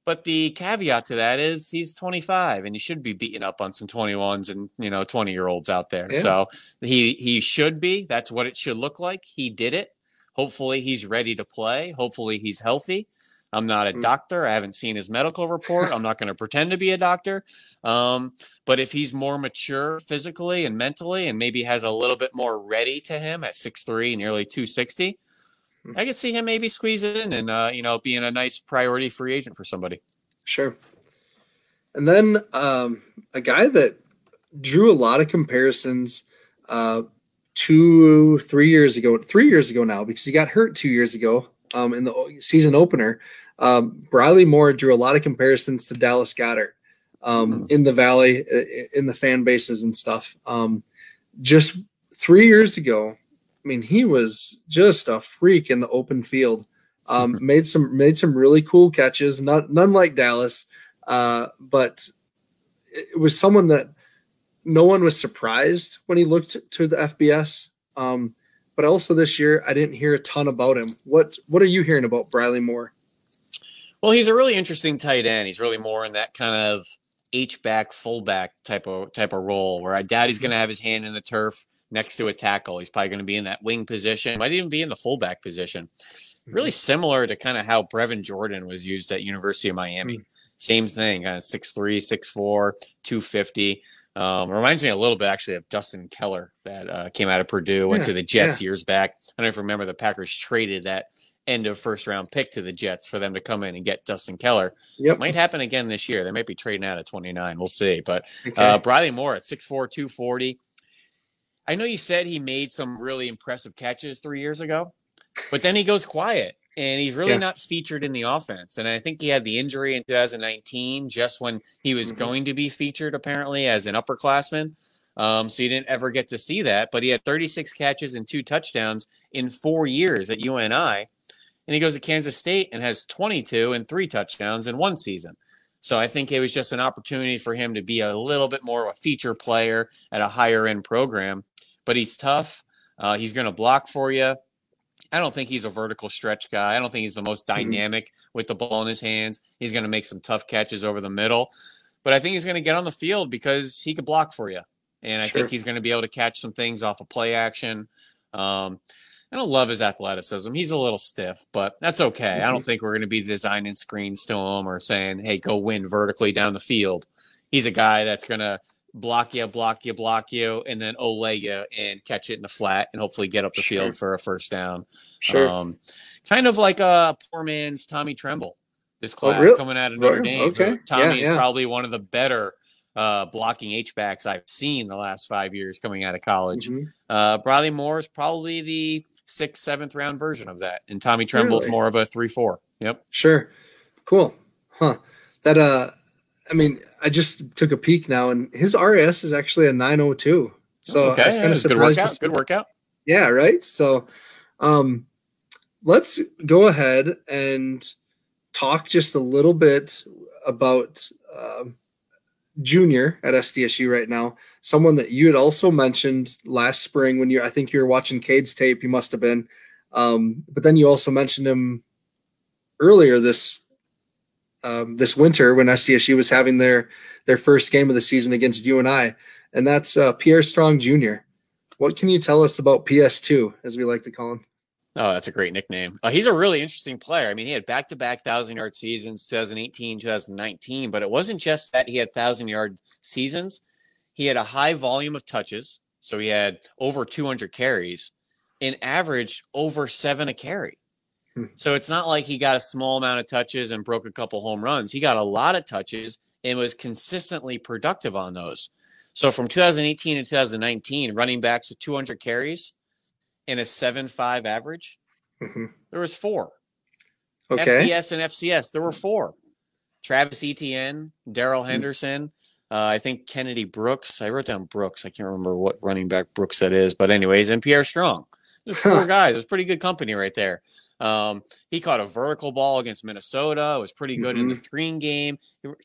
But the caveat to that is he's 25 and he should be beating up on some 21s and you know 20 year olds out there. Yeah. So he he should be. That's what it should look like. He did it. Hopefully he's ready to play. Hopefully he's healthy. I'm not a mm. doctor. I haven't seen his medical report. I'm not going to pretend to be a doctor. Um, but if he's more mature physically and mentally, and maybe has a little bit more ready to him at 6'3, nearly 260, Hmm. I could see him maybe squeezing in and uh, you know being a nice priority free agent for somebody. Sure. And then um, a guy that drew a lot of comparisons uh, two, three years ago, three years ago now, because he got hurt two years ago um, in the season opener. Um, Briley Moore drew a lot of comparisons to Dallas Goedert um, mm-hmm. in the Valley, in the fan bases and stuff. Um, just three years ago, I mean, he was just a freak in the open field. Um, made some made some really cool catches. Not none like Dallas, uh, but it was someone that no one was surprised when he looked to the FBS. Um, but also this year, I didn't hear a ton about him. What what are you hearing about Briley Moore? Well, he's a really interesting tight end. He's really more in that kind of H back, fullback type of type of role, where I doubt he's going to have his hand in the turf next to a tackle. He's probably going to be in that wing position, might even be in the fullback position. Really mm-hmm. similar to kind of how Brevin Jordan was used at University of Miami. Mm-hmm. Same thing, kind of 6'3, 6'4, 250. Um, reminds me a little bit actually of Dustin Keller that uh, came out of Purdue, went yeah, to the Jets yeah. years back. I don't even remember the Packers traded that end of first round pick to the Jets for them to come in and get Dustin Keller. Yep. Might happen again this year. They might be trading out at 29. We'll see. But okay. uh, Briley Moore at 6'4, 240. I know you said he made some really impressive catches three years ago, but then he goes quiet. and he's really yeah. not featured in the offense. And I think he had the injury in 2019, just when he was mm-hmm. going to be featured, apparently, as an upperclassman. Um, so you didn't ever get to see that. But he had 36 catches and two touchdowns in four years at UNI. And he goes to Kansas State and has 22 and three touchdowns in one season. So I think it was just an opportunity for him to be a little bit more of a feature player at a higher end program. But he's tough. Uh, he's going to block for you. I don't think he's a vertical stretch guy. I don't think he's the most mm-hmm. dynamic mm-hmm. with the ball in his hands. He's going to make some tough catches over the middle. But I think he's going to get on the field because he could block for you. And I sure. think he's going to be able to catch some things off of play action. Um, I don't love his athleticism. He's a little stiff, but that's okay. I don't mm-hmm. think we're going to be designing screens to him or saying, hey, go win vertically down the field. He's a guy that's going to block you, block you, block you, and then ole you and catch it in the flat and hopefully get up the sure. field for a first down. Sure. Um, kind of like a poor man's Tommy Tremble. This class oh, really? coming out of Notre Dame. Okay. Tommy yeah, is yeah. probably one of the better uh, blocking H backs I've seen the last five years coming out of college. Mm-hmm. Uh, Bradley Moore is probably the sixth, seventh round version of that, and Tommy Tremble's really? more of a three, four. Yep. Sure. Cool. Huh. That uh, I mean, I just took a peek now, and his RS is actually a 902. So okay, I was kind of good workout. Good workout. Yeah. Right. So, um, let's go ahead and talk just a little bit about. Um, junior at SDSU right now, someone that you had also mentioned last spring when you I think you were watching Cade's tape, you must have been. Um, but then you also mentioned him earlier this um, this winter when SDSU was having their their first game of the season against UNI, and I. And that's uh, Pierre Strong Jr. What can you tell us about PS2, as we like to call him? Oh, that's a great nickname. Uh, he's a really interesting player. I mean, he had back to back thousand yard seasons, 2018, 2019, but it wasn't just that he had thousand yard seasons. He had a high volume of touches. So he had over 200 carries and averaged over seven a carry. Hmm. So it's not like he got a small amount of touches and broke a couple home runs. He got a lot of touches and was consistently productive on those. So from 2018 to 2019, running backs with 200 carries in a seven five average, mm-hmm. there was four. Okay. FBS and FCS, there were four. Travis Etienne, Darrell mm-hmm. Henderson, uh, I think Kennedy Brooks. I wrote down Brooks. I can't remember what running back Brooks that is, but anyways, and Pierre Strong. There's four guys. It's pretty good company right there. Um, he caught a vertical ball against Minnesota. Was pretty good mm-hmm. in the mm-hmm. screen game.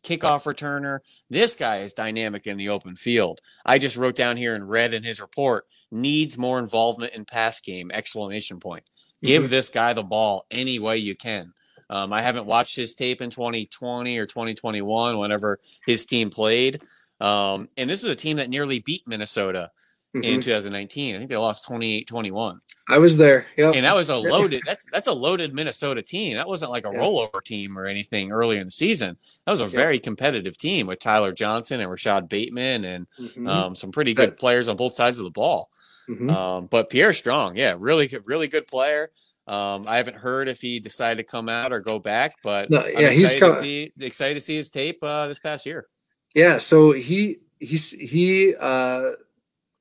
Kickoff returner. This guy is dynamic in the open field. I just wrote down here and read in his report needs more involvement in pass game! Exclamation point. Give mm-hmm. this guy the ball any way you can. Um, I haven't watched his tape in 2020 or 2021, whenever his team played. Um, and this is a team that nearly beat Minnesota mm-hmm. in 2019. I think they lost 28 21. I was there. Yeah. And that was a loaded that's that's a loaded Minnesota team. That wasn't like a yeah. rollover team or anything earlier in the season. That was a very competitive team with Tyler Johnson and Rashod Bateman and mm-hmm. um, some pretty good that, players on both sides of the ball. Mm-hmm. Um, but Pierre Strong, yeah, really really good player. Um, I haven't heard if he decided to come out or go back, but no, yeah, he's excited, to see, excited to see his tape uh, this past year. Yeah, so he he's he uh,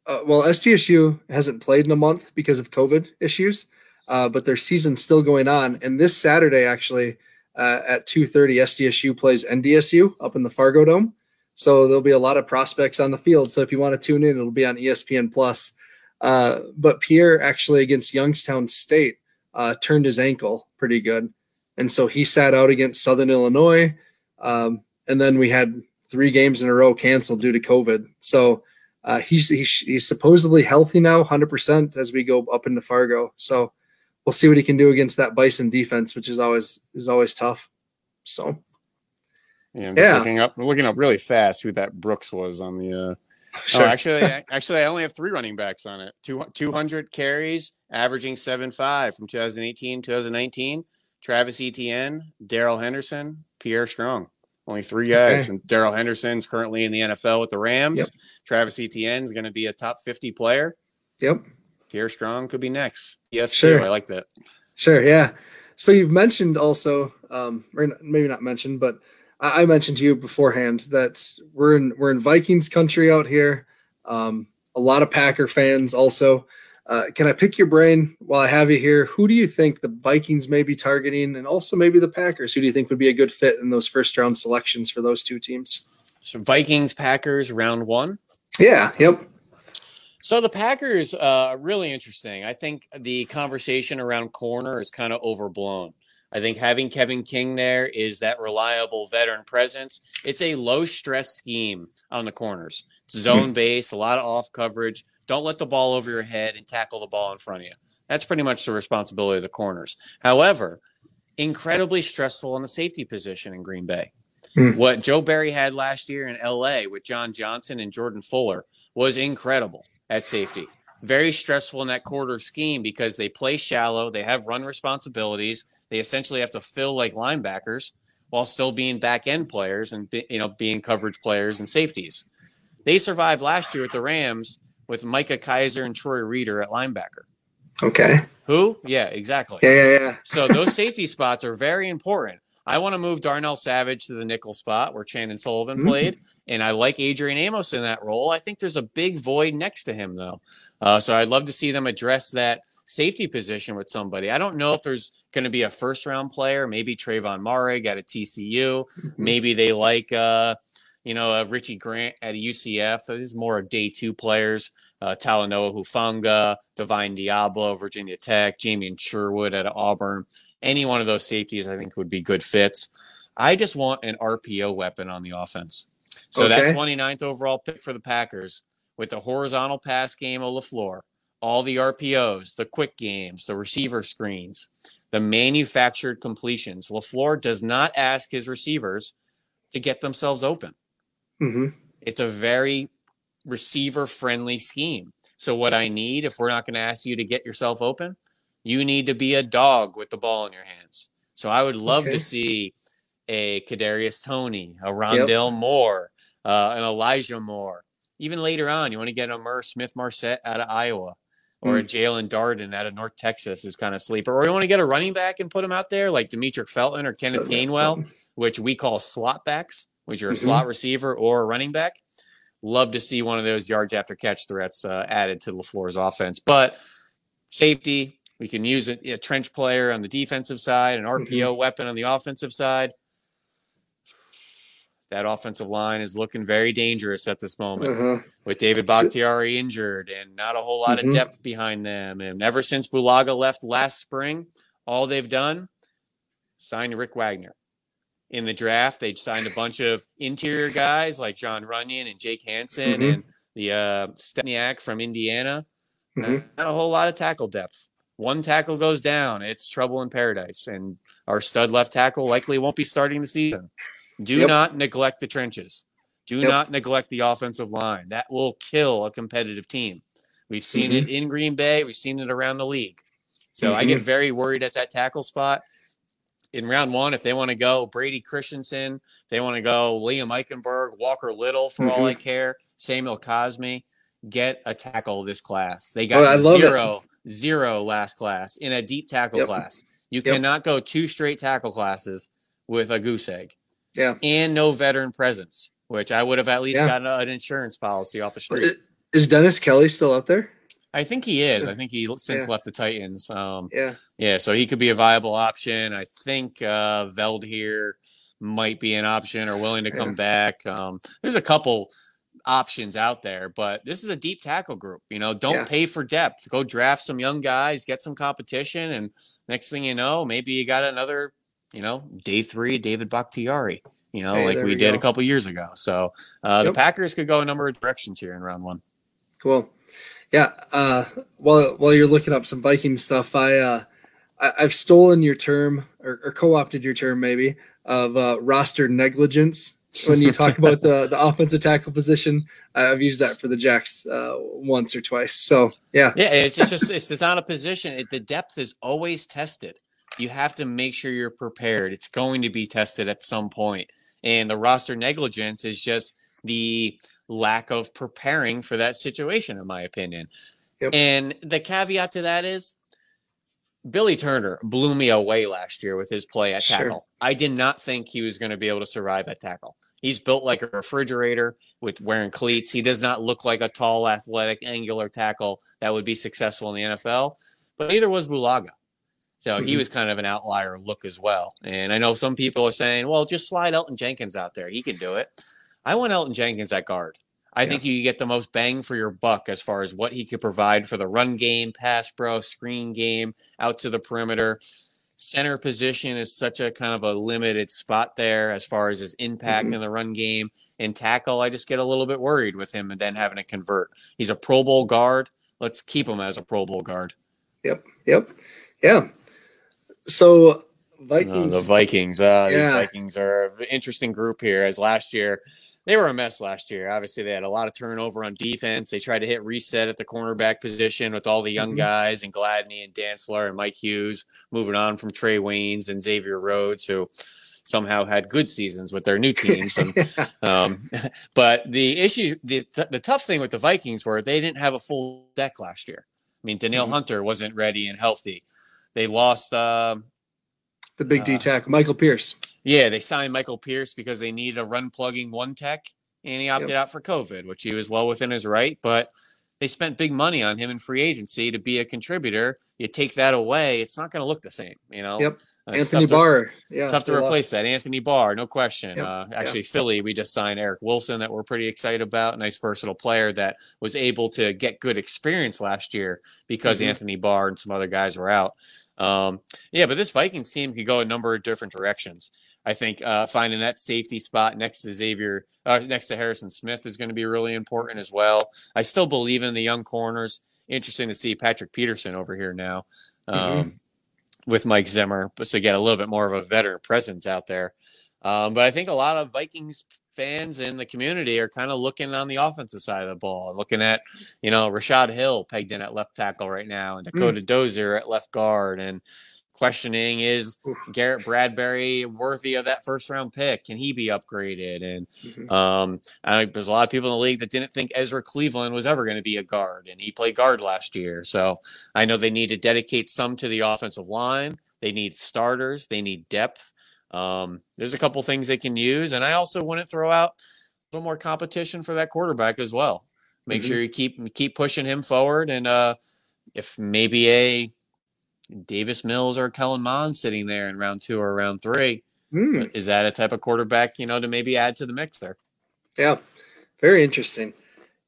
uh, well SDSU hasn't played in a month because of COVID issues, uh, but their season's still going on. And this Saturday, actually, uh, at two thirty, SDSU plays NDSU up in the Fargo Dome. So there'll be a lot of prospects on the field. So if you want to tune in, it'll be on ESPN Plus. Uh, but Pierre actually against Youngstown State uh, turned his ankle pretty good, and so he sat out against Southern Illinois. Um, and then we had three games in a row canceled due to COVID. So uh, he's, he's he's supposedly healthy now, hundred percent, as we go up into Fargo. So we'll see what he can do against that Bison defense, which is always is always tough. So yeah, I'm yeah. looking up looking up really fast who that Brooks was on the. Uh... Sure. Oh, actually, actually, I only have three running backs on it. Two, 200 carries, averaging seven five from 2018 2019. Travis Etienne, Darrell Henderson, Pierre Strong. Only three guys. Okay. And Darrell Henderson's currently in the NFL with the Rams. Yep. Travis Etienne is going to be a top 50 player. Yep. Pierre Strong could be next. Yes, sure. I like that. Sure. Yeah. So you've mentioned also, um, or maybe not mentioned, but I, I mentioned to you beforehand that we're in we're in Vikings country out here. Um, a lot of Packer fans also. Uh, can I pick your brain while I have you here? Who do you think the Vikings may be targeting, and also maybe the Packers? Who do you think would be a good fit in those first round selections for those two teams? So Vikings, Packers, round one. Yeah. Yep. So the Packers, uh, really interesting. I think the conversation around corner is kind of overblown. I think having Kevin King there is that reliable veteran presence. It's a low stress scheme on the corners. It's hmm. zone base, a lot of off coverage. Don't let the ball over your head and tackle the ball in front of you. That's pretty much the responsibility of the corners. However, incredibly stressful in the safety position in Green Bay. Mm. What Joe Barry had last year in LA with John Johnson and Jordan Fuller was incredible at safety. Very stressful in that quarter scheme because they play shallow, they have run responsibilities, they essentially have to fill like linebackers while still being back end players and you know being coverage players and safeties. They survived last year with the Rams with Micah Kiser and Troy Reeder at linebacker. Okay. Who? Yeah, exactly. Yeah, yeah, yeah. so those safety spots are very important. I want to move Darnell Savage to the nickel spot where Chandon Sullivan mm-hmm. played, and I like Adrian Amos in that role. I think there's a big void next to him though, uh, so I'd love to see them address that safety position with somebody. I don't know if there's going to be a first round player, maybe Trevon Moehrig at a TCU, mm-hmm. maybe they like. Uh, you know, uh, Richie Grant at UCF. These more of day two players. Uh, Talanoa Hufanga, Divine Deablo, Virginia Tech, Jamien Sherwood at Auburn. Any one of those safeties, I think, would be good fits. I just want an RPO weapon on the offense. So okay. that 29th overall pick for the Packers with the horizontal pass game of LaFleur, all the RPOs, the quick games, the receiver screens, the manufactured completions. LaFleur does not ask his receivers to get themselves open. Mm-hmm. It's a very receiver friendly scheme. So, what I need, if we're not going to ask you to get yourself open, you need to be a dog with the ball in your hands. So, I would love okay. to see a Kadarius Toney, a Rondale yep. Moore, uh, an Elijah Moore. Even later on, you want to get a Ihmir Smith Marsette out of Iowa or mm. a Jaelon Darden out of North Texas who's kind of sleeper. Or you want to get a running back and put him out there like Demetric Felton or Kenneth Gainwell, which we call slot backs was you're a mm-hmm. slot receiver or a running back. Love to see one of those yards after catch threats uh, added to LaFleur's offense. But safety, we can use a, a trench player on the defensive side, an RPO mm-hmm. weapon on the offensive side. That offensive line is looking very dangerous at this moment uh-huh. with David Bakhtiari injured and not a whole lot mm-hmm. of depth behind them. And ever since Bulaga left last spring, all they've done signed Rick Wagner in the draft. They signed a bunch of interior guys like John Runyan and Jake Hanson mm-hmm. and the uh, Stepaniak from Indiana. Mm-hmm. Not a whole lot of tackle depth. One tackle goes down, it's trouble in paradise. And our stud left tackle likely won't be starting the season. Do yep. not neglect the trenches. Do yep. not neglect the offensive line. That will kill a competitive team. We've seen mm-hmm. it in Green Bay. We've seen it around the league. So I get mm-hmm. very worried at that tackle spot in round one, if they want to go Brady Christensen, they want to go Liam Eichenberg, Walker Little, for mm-hmm. all I care, Samuel Cosmi, get a tackle this class. They got oh, zero, last class in a deep tackle yep. class. You yep. cannot go two straight tackle classes with a goose egg. Yeah. And no veteran presence, which I would have at least yeah. gotten an insurance policy off the street. Is Dennis Kelly still out there? I think he is. I think he since yeah. left the Titans. Um, yeah, yeah. So he could be a viable option. I think uh, here might be an option or willing to come yeah. back. Um, there's a couple options out there, but this is a deep tackle group. You know, don't yeah. pay for depth. Go draft some young guys, get some competition, and next thing you know, maybe you got another, you know, day three David Bakhtiari. You know, hey, like we, we did a couple years ago. So uh, yep. the Packers could go a number of directions here in round one. Cool. Yeah. Uh, while while you're looking up some Viking stuff, I, uh, I have stolen your term or, or, co-opted your term maybe of uh, roster negligence when you talk about the the offensive tackle position. I've used that for the Jacks uh, once or twice. So yeah, yeah. It's just it's, it's not a position. It, the depth is always tested. You have to make sure you're prepared. It's going to be tested at some point, and the roster negligence is just the lack of preparing for that situation, in my opinion. Yep. And the caveat to that is Billy Turner blew me away last year with his play at tackle. Sure. I did not think he was going to be able to survive at tackle. He's built like a refrigerator with wearing cleats. He does not look like a tall, athletic, angular tackle that would be successful in the NFL, but neither was Bulaga. So mm-hmm. he was kind of an outlier look as well. And I know some people are saying, well, just slide Elgton Jenkins out there. He can do it. I want Elgton Jenkins at guard. I yeah. think you get the most bang for your buck as far as what he could provide for the run game, pass bro, screen game, out to the perimeter. Center position is such a kind of a limited spot there as far as his impact mm-hmm. in the run game. And tackle, I just get a little bit worried with him and then having to convert. He's a Pro Bowl guard. Let's keep him as a Pro Bowl guard. Yep. Yep. Yeah. So Vikings. the Vikings. Uh, yeah. These Vikings are an interesting group here. As last year, they were a mess last year. Obviously, they had a lot of turnover on defense. They tried to hit reset at the cornerback position with all the young mm-hmm. guys and Gladney and Dantzler and Mike Hughes moving on from Trae Waynes and Xavier Rhodes, who somehow had good seasons with their new teams. And, um, but the issue, the, the tough thing with the Vikings were they didn't have a full deck last year. I mean, Danielle mm-hmm. Hunter wasn't ready and healthy. They lost. Uh, the big D uh, tech, Michael Pierce. Yeah, they signed Michael Pierce because they needed a run plugging one tech, and he opted yep. out for COVID, which he was well within his right. But they spent big money on him in free agency to be a contributor. You take that away, it's not going to look the same, you know. Yep. Uh, Anthony Barr, yeah, tough to replace that. Anthony Barr, no question. Yep. Uh, actually, yep. Philly, we just signed Eric Wilson that we're pretty excited about. Nice versatile player that was able to get good experience last year because mm-hmm. Anthony Barr and some other guys were out. Um, yeah, but this Vikings team could go a number of different directions. I think uh, finding that safety spot next to Xavier, uh, next to Harrison Smith, is going to be really important as well. I still believe in the young corners. Interesting to see Patrick Peterson over here now mm-hmm. um, mm-hmm. with Mike Zimmer, but to get a little bit more of a veteran presence out there. Um, but I think a lot of Vikings fans in the community are kind of looking on the offensive side of the ball, looking at, you know, Rashod Hill pegged in at left tackle right now, and Dakota mm. Dozier at left guard, and questioning is Garrett Bradbury worthy of that first round pick? Can he be upgraded? And mm-hmm. um, I, there's a lot of people in the league that didn't think Ezra Cleveland was ever going to be a guard, and he played guard last year. So I know they need to dedicate some to the offensive line. They need starters. They need depth. Um, there's a couple things they can use, and I also want to throw out a little more competition for that quarterback as well. Make mm-hmm. sure you keep keep pushing him forward, and uh, if maybe a Davis Mills or Kellen Mond sitting there in round two or round three, mm. is that a type of quarterback you know to maybe add to the mix there? Yeah, very interesting.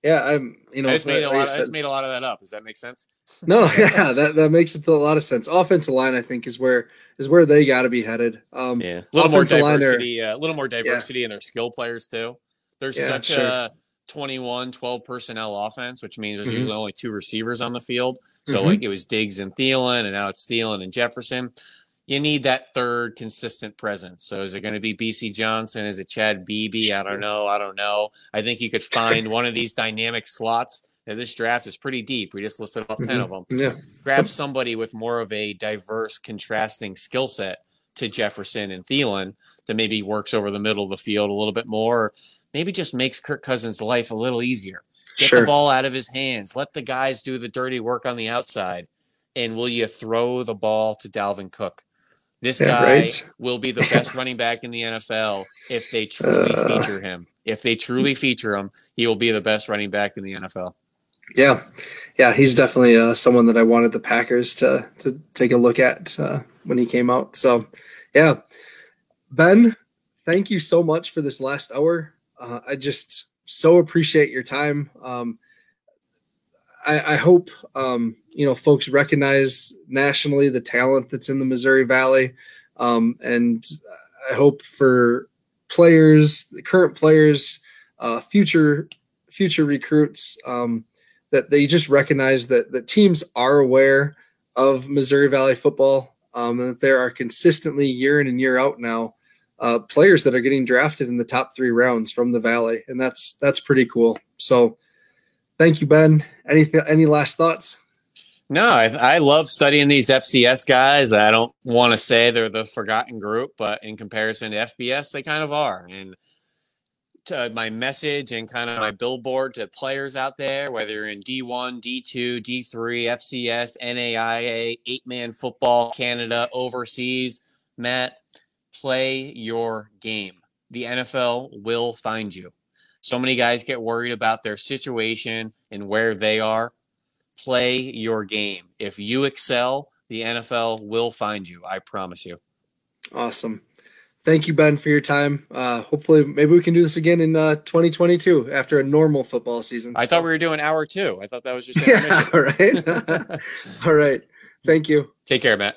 Yeah, I'm. You know, I just made a lot. Of, I just made a lot of that up. Does that make sense? No, yeah, that that makes a lot of sense. Offensive line, I think, is where is where they got to be headed. Um, yeah, a little more diversity. A uh, little more diversity yeah. in their skill players too. There's yeah, such sure. a 21, 12 personnel offense, which means there's mm-hmm. usually only two receivers on the field. So mm-hmm. like it was Diggs and Thielen, and now it's Thielen and Jefferson you need that third consistent presence. So is it going to be Bisi Johnson? Is it Chad Beebe? I don't know. I don't know. I think you could find one of these dynamic slots. Now, this draft is pretty deep. We just listed off 10 mm-hmm. of them. Yeah. Grab somebody with more of a diverse, contrasting skill set to Jefferson and Thielen that maybe works over the middle of the field a little bit more. Maybe just makes Kirk Cousins' life a little easier. Get sure. the ball out of his hands. Let the guys do the dirty work on the outside. And will you throw the ball to Dalvin Cook? This yeah, guy right? will be the best running back in the NFL if they truly uh, feature him. If they truly feature him, he will be the best running back in the NFL. Yeah, yeah, he's definitely uh, someone that I wanted the Packers to to take a look at uh, when he came out. So, yeah, Ben, thank you so much for this last hour. Uh, I just so appreciate your time. Um, I, I hope um, you know folks recognize nationally the talent that's in the Missouri Valley, um, and I hope for players, the current players, uh, future future recruits, um, that they just recognize that the teams are aware of Missouri Valley football, um, and that there are consistently year in and year out now uh, players that are getting drafted in the top three rounds from the Valley, and that's that's pretty cool. So thank you, Ben. Any any last thoughts? No, I, I love studying these FCS guys. I don't want to say they're the forgotten group, but in comparison to FBS, they kind of are. And uh, my message and kind of my billboard to players out there, whether you're in D1, D2, D3, FCS, NAIA, eight man football, Canada, overseas, Matt, play your game. The NFL will find you. So many guys get worried about their situation and where they are. Play your game. If you excel, the NFL will find you. I promise you. Awesome. Thank you, Ben, for your time. Uh, hopefully, maybe we can do this again in uh, 2022 after a normal football season. I so. thought we were doing hour two. I thought that was just yeah, all right. all right. Thank you. Take care, Matt.